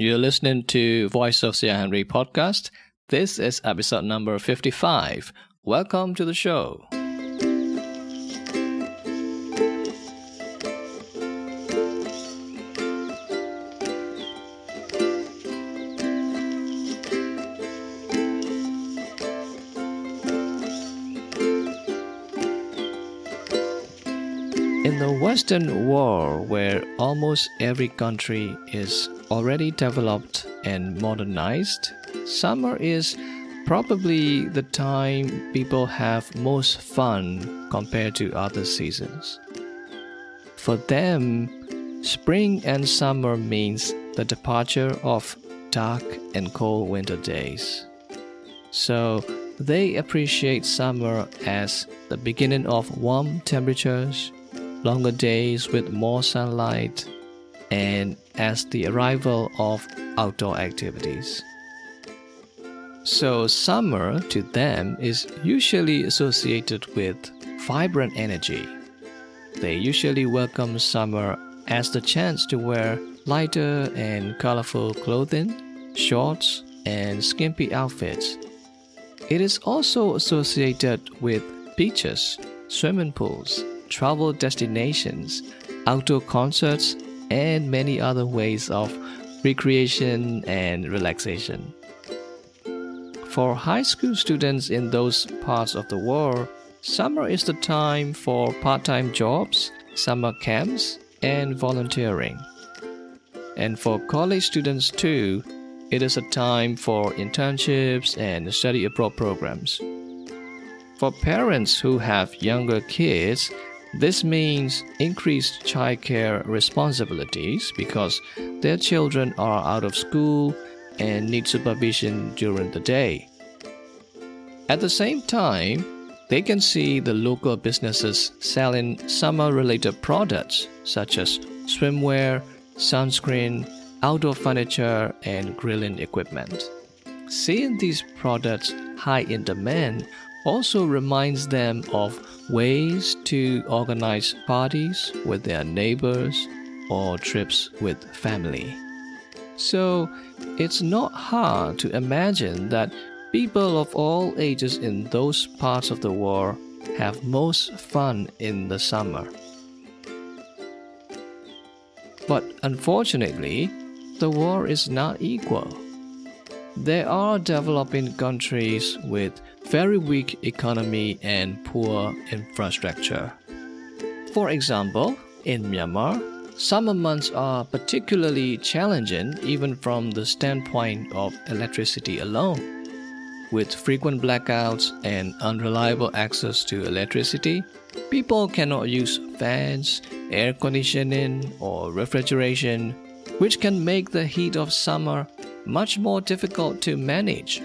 You're listening to Voice of Sir Henry podcast. This is episode number 55. Welcome to the show. Western world, where almost every country is already developed and modernized, summer is probably the time people have most fun compared to other seasons. For them, spring and summer means the departure of dark and cold winter days. So they appreciate summer as the beginning of warm temperatures longer days with more sunlight, and as the arrival of outdoor activities. So, summer to them is usually associated with vibrant energy. They usually welcome summer as the chance to wear lighter and colorful clothing, shorts, and skimpy outfits. It is also associated with beaches, swimming pools, travel destinations, outdoor concerts, and many other ways of recreation and relaxation. For high school students in those parts of the world, summer is the time for part time jobs, summer camps, and volunteering. And for college students too, it is a time for internships and study abroad programs. For parents who have younger kids, this means increased childcare responsibilities because their children are out of school and need supervision during the day. At the same time, they can see the local businesses selling summer related products such as swimwear, sunscreen, outdoor furniture, and grilling equipment. Seeing these products high in demand also reminds them of ways to organize parties with their neighbors or trips with family. So it's not hard to imagine that people of all ages in those parts of the world have most fun in the summer. But unfortunately, the world is not equal. There are developing countries with very weak economy and poor infrastructure. For example, in Myanmar, summer months are particularly challenging even from the standpoint of electricity alone. With frequent blackouts and unreliable access to electricity, people cannot use fans, air conditioning, or refrigeration, which can make the heat of summer much more difficult to manage.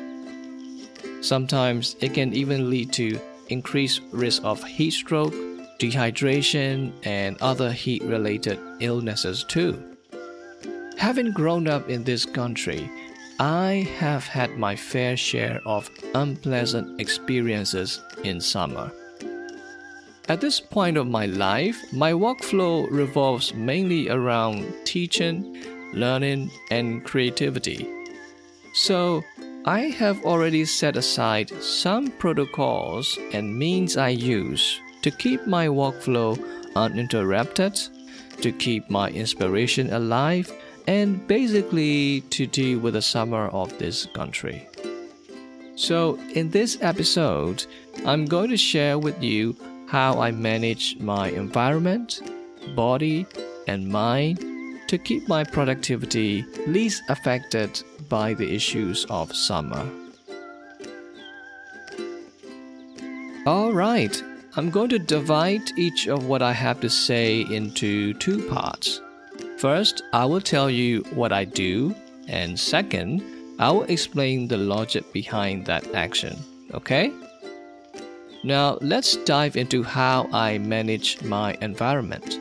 Sometimes it can even lead to increased risk of heat stroke, dehydration, and other heat related illnesses too. Having grown up in this country, I have had my fair share of unpleasant experiences in summer. At this point of my life, my workflow revolves mainly around teaching, learning, and creativity. So, I have already set aside some protocols and means I use to keep my workflow uninterrupted, to keep my inspiration alive, and basically to deal with the summer of this country. So, in this episode, I'm going to share with you how I manage my environment, body, and mind to keep my productivity least affected by the issues of summer. Alright, I'm going to divide each of what I have to say into two parts. First, I will tell you what I do, and second, I will explain the logic behind that action. Okay? Now, let's dive into how I manage my environment.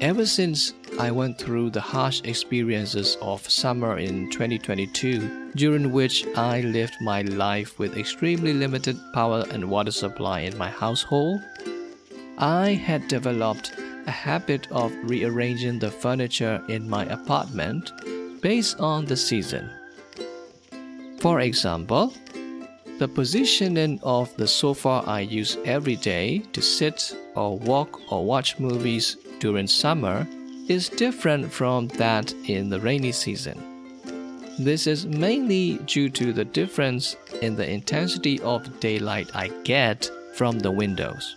Ever since I went through the harsh experiences of summer in 2022, during which I lived my life with extremely limited power and water supply in my household, I had developed a habit of rearranging the furniture in my apartment based on the season. For example, the positioning of the sofa I use every day to sit or walk or watch movies during summer is different from that in the rainy season. This is mainly due to the difference in the intensity of daylight I get from the windows.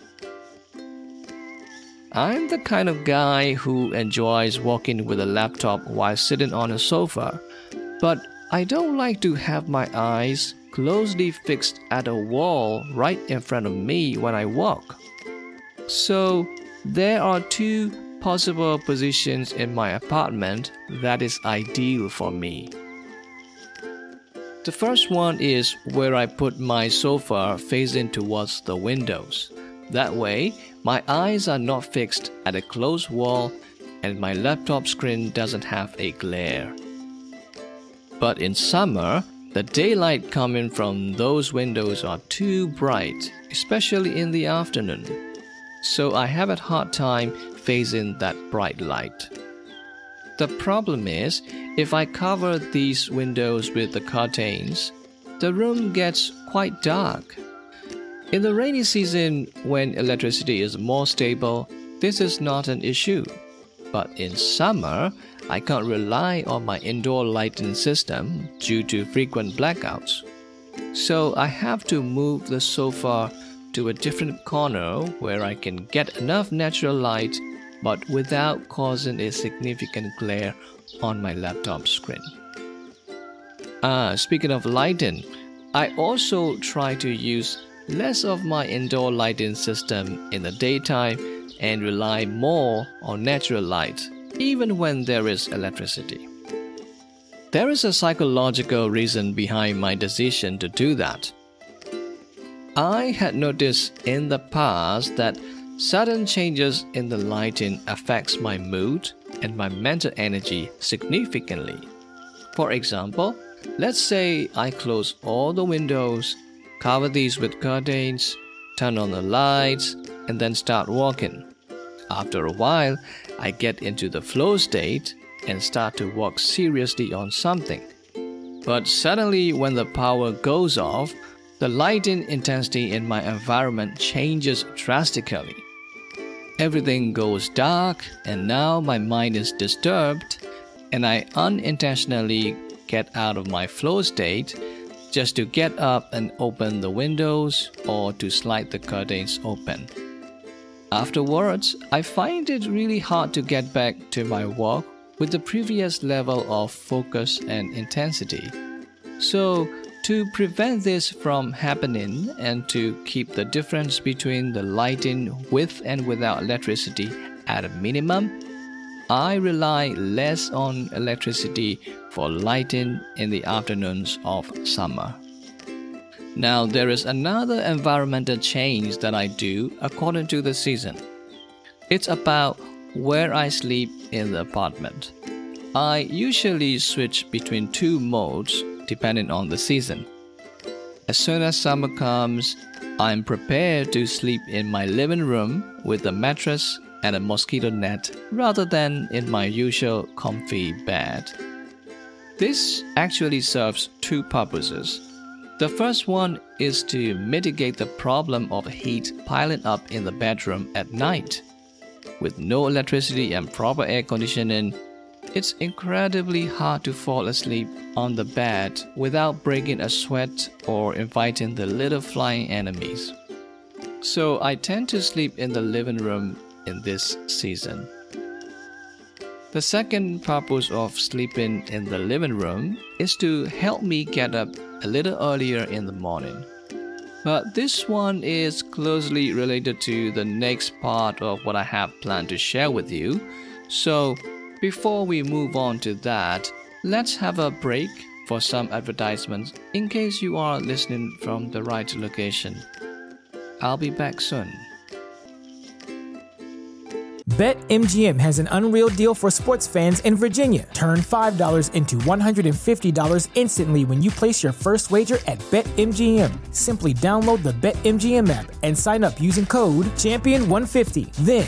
I'm the kind of guy who enjoys walking with a laptop while sitting on a sofa, but I don't like to have my eyes closely fixed at a wall right in front of me when I walk. So, there are two possible positions in my apartment that is ideal for me. The first one is where I put my sofa facing towards the windows. That way, my eyes are not fixed at a closed wall and my laptop screen doesn't have a glare. But in summer, the daylight coming from those windows are too bright, especially in the afternoon. So I have a hard time facing that bright light. The problem is, if I cover these windows with the curtains, the room gets quite dark. In the rainy season, when electricity is more stable, this is not an issue. But in summer, I can't rely on my indoor lighting system due to frequent blackouts. So I have to move the sofa to a different corner where I can get enough natural light but without causing a significant glare on my laptop screen. Ah, speaking of lighting, I also try to use less of my indoor lighting system in the daytime and rely more on natural light, even when there is electricity. There is a psychological reason behind my decision to do that. I had noticed in the past that Sudden changes in the lighting affects my mood and my mental energy significantly. For example, let's say I close all the windows, cover these with curtains, turn on the lights, and then start walking. After a while, I get into the flow state and start to work seriously on something. But suddenly, when the power goes off, the lighting intensity in my environment changes drastically. Everything goes dark, and now my mind is disturbed, and I unintentionally get out of my flow state just to get up and open the windows or to slide the curtains open. Afterwards, I find it really hard to get back to my work with the previous level of focus and intensity. So, to prevent this from happening and to keep the difference between the lighting with and without electricity at a minimum, I rely less on electricity for lighting in the afternoons of summer. Now, there is another environmental change that I do according to the season. It's about where I sleep in the apartment. I usually switch between two modes depending on the season. As soon as summer comes, I'm prepared to sleep in my living room with a mattress and a mosquito net rather than in my usual comfy bed. This actually serves two purposes. The first one is to mitigate the problem of heat piling up in the bedroom at night. With no electricity and proper air conditioning, it's incredibly hard to fall asleep on the bed without breaking a sweat or inviting the little flying enemies. So I tend to sleep in the living room in this season. The second purpose of sleeping in the living room is to help me get up a little earlier in the morning. But this one is closely related to the next part of what I have planned to share with you. So before we move on to that, let's have a break for some advertisements in case you are listening from the right location. I'll be back soon. BetMGM has an unreal deal for sports fans in Virginia. Turn $5 into $150 instantly when you place your first wager at BetMGM. Simply download the BetMGM app and sign up using code Champion150. Then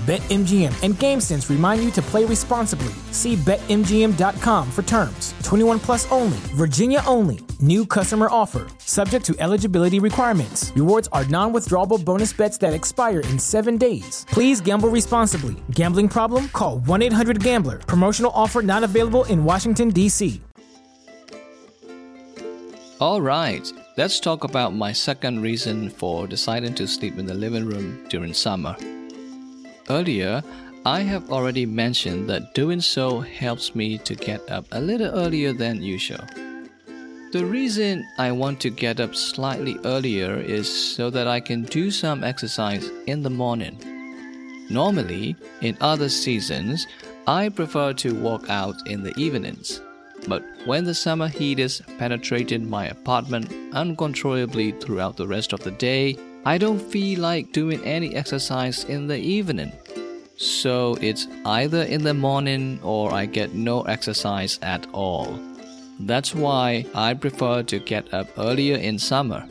BetMGM and GameSense remind you to play responsibly. See BetMGM.com for terms. 21 plus only, Virginia only. New customer offer. Subject to eligibility requirements. Rewards are non withdrawable bonus bets that expire in seven days. Please gamble responsibly. Gambling problem? Call 1 800 Gambler. Promotional offer not available in Washington, D.C. All right, let's talk about my second reason for deciding to sleep in the living room during summer. Earlier, I have already mentioned that doing so helps me to get up a little earlier than usual. The reason I want to get up slightly earlier is so that I can do some exercise in the morning. Normally, in other seasons, I prefer to walk out in the evenings. But when the summer heat is penetrating my apartment uncontrollably throughout the rest of the day, I don't feel like doing any exercise in the evening. So it's either in the morning or I get no exercise at all. That's why I prefer to get up earlier in summer.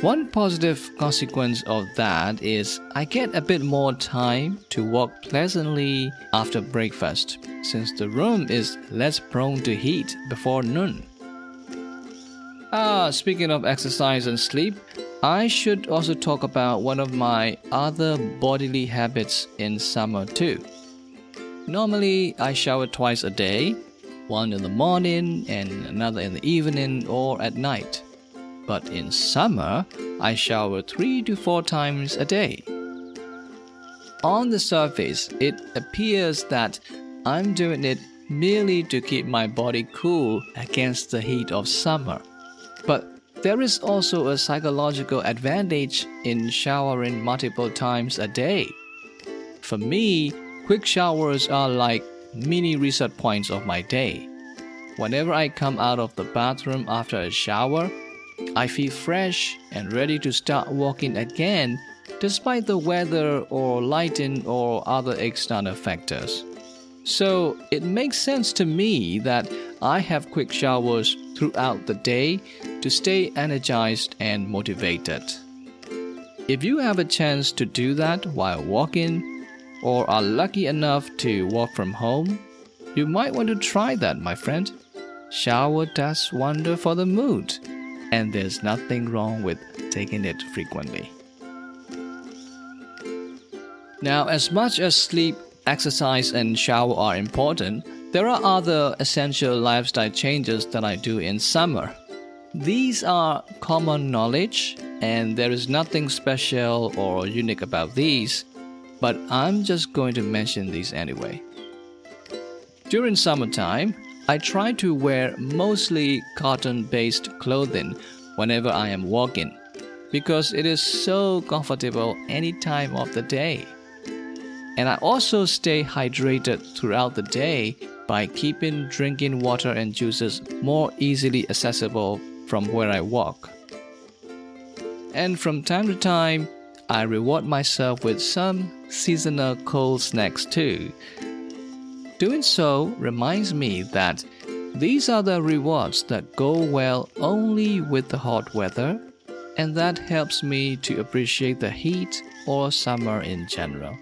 One positive consequence of that is I get a bit more time to walk pleasantly after breakfast, since the room is less prone to heat before noon. Ah, speaking of exercise and sleep, I should also talk about one of my other bodily habits in summer too. Normally, I shower twice a day, one in the morning and another in the evening or at night. But in summer, I shower three to four times a day. On the surface, it appears that I'm doing it merely to keep my body cool against the heat of summer. But there is also a psychological advantage in showering multiple times a day. For me, quick showers are like mini reset points of my day. Whenever I come out of the bathroom after a shower, I feel fresh and ready to start walking again despite the weather or lighting or other external factors. So it makes sense to me that I have quick showers throughout the day to stay energized and motivated. If you have a chance to do that while walking, or are lucky enough to walk from home, you might want to try that, my friend. Shower does wonder for the mood, and there's nothing wrong with taking it frequently. Now, as much as sleep, exercise, and shower are important, there are other essential lifestyle changes that I do in summer. These are common knowledge, and there is nothing special or unique about these, but I'm just going to mention these anyway. During summertime, I try to wear mostly cotton based clothing whenever I am walking because it is so comfortable any time of the day. And I also stay hydrated throughout the day by keeping drinking water and juices more easily accessible from where I walk. And from time to time, I reward myself with some seasonal cold snacks too. Doing so reminds me that these are the rewards that go well only with the hot weather, and that helps me to appreciate the heat or summer in general.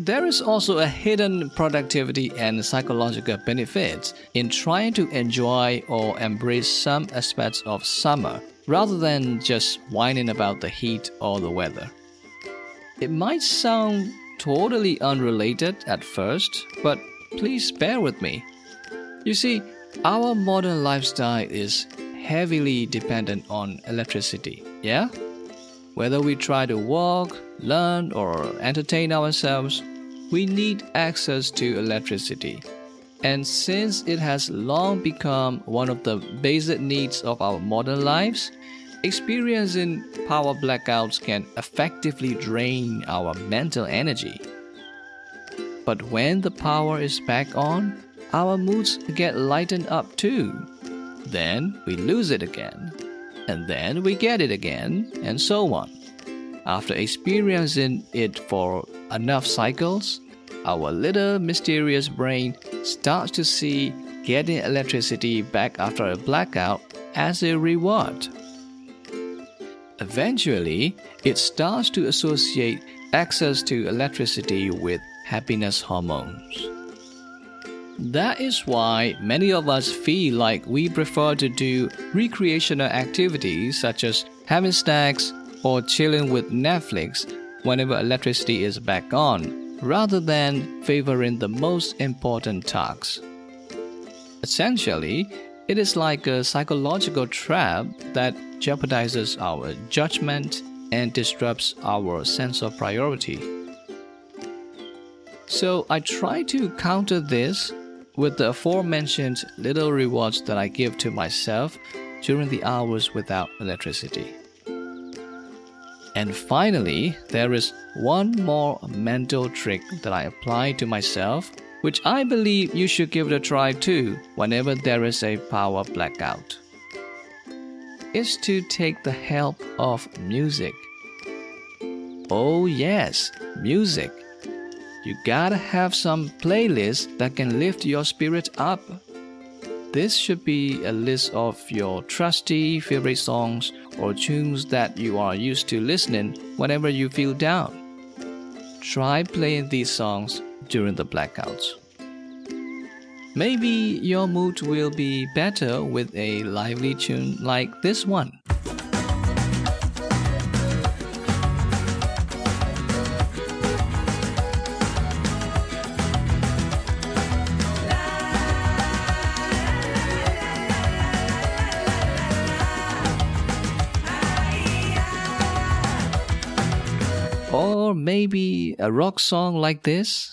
There is also a hidden productivity and psychological benefit in trying to enjoy or embrace some aspects of summer rather than just whining about the heat or the weather. It might sound totally unrelated at first, but please bear with me. You see, our modern lifestyle is heavily dependent on electricity, yeah? Whether we try to walk, learn, or entertain ourselves, we need access to electricity. And since it has long become one of the basic needs of our modern lives, experiencing power blackouts can effectively drain our mental energy. But when the power is back on, our moods get lightened up too. Then we lose it again. And then we get it again, and so on. After experiencing it for enough cycles, our little mysterious brain starts to see getting electricity back after a blackout as a reward. Eventually, it starts to associate access to electricity with happiness hormones. That is why many of us feel like we prefer to do recreational activities such as having snacks or chilling with Netflix whenever electricity is back on, rather than favoring the most important tasks. Essentially, it is like a psychological trap that jeopardizes our judgment and disrupts our sense of priority. So I try to counter this with the aforementioned little rewards that I give to myself during the hours without electricity. And finally, there is one more mental trick that I apply to myself, which I believe you should give it a try too whenever there is a power blackout. Is to take the help of music. Oh, yes, music. You gotta have some playlist that can lift your spirit up. This should be a list of your trusty favorite songs or tunes that you are used to listening whenever you feel down. Try playing these songs during the blackouts. Maybe your mood will be better with a lively tune like this one. A rock song like this.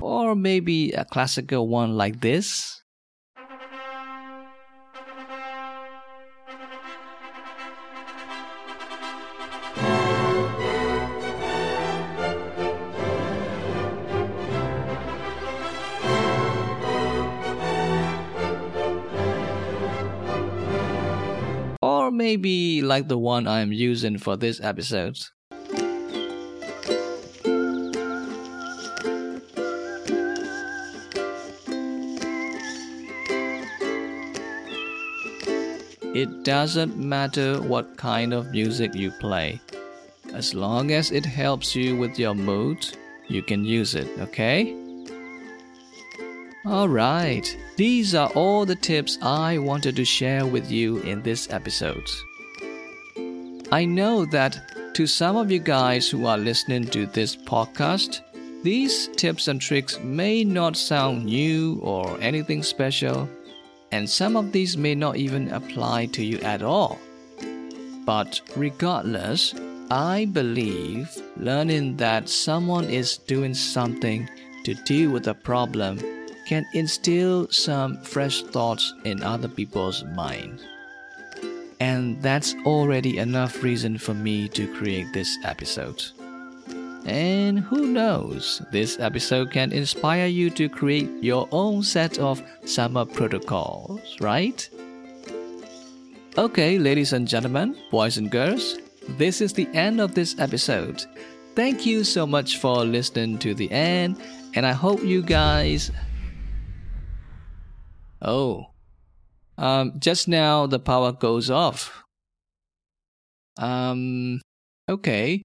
Or maybe a classical one like this. Maybe like the one I'm using for this episode. It doesn't matter what kind of music you play. As long as it helps you with your mood, you can use it, okay? Alright, these are all the tips I wanted to share with you in this episode. I know that to some of you guys who are listening to this podcast, these tips and tricks may not sound new or anything special, and some of these may not even apply to you at all. But regardless, I believe learning that someone is doing something to deal with a problem can instill some fresh thoughts in other people's minds. And that's already enough reason for me to create this episode. And who knows, this episode can inspire you to create your own set of summer protocols, right? Okay, ladies and gentlemen, boys and girls, this is the end of this episode. Thank you so much for listening to the end, and I hope you guys. Oh, um, just now the power goes off. Um, okay.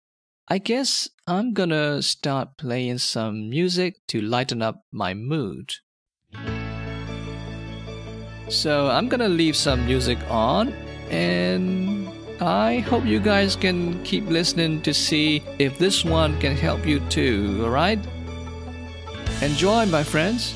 I guess I'm gonna start playing some music to lighten up my mood. So I'm gonna leave some music on and I hope you guys can keep listening to see if this one can help you too, alright? Enjoy, my friends.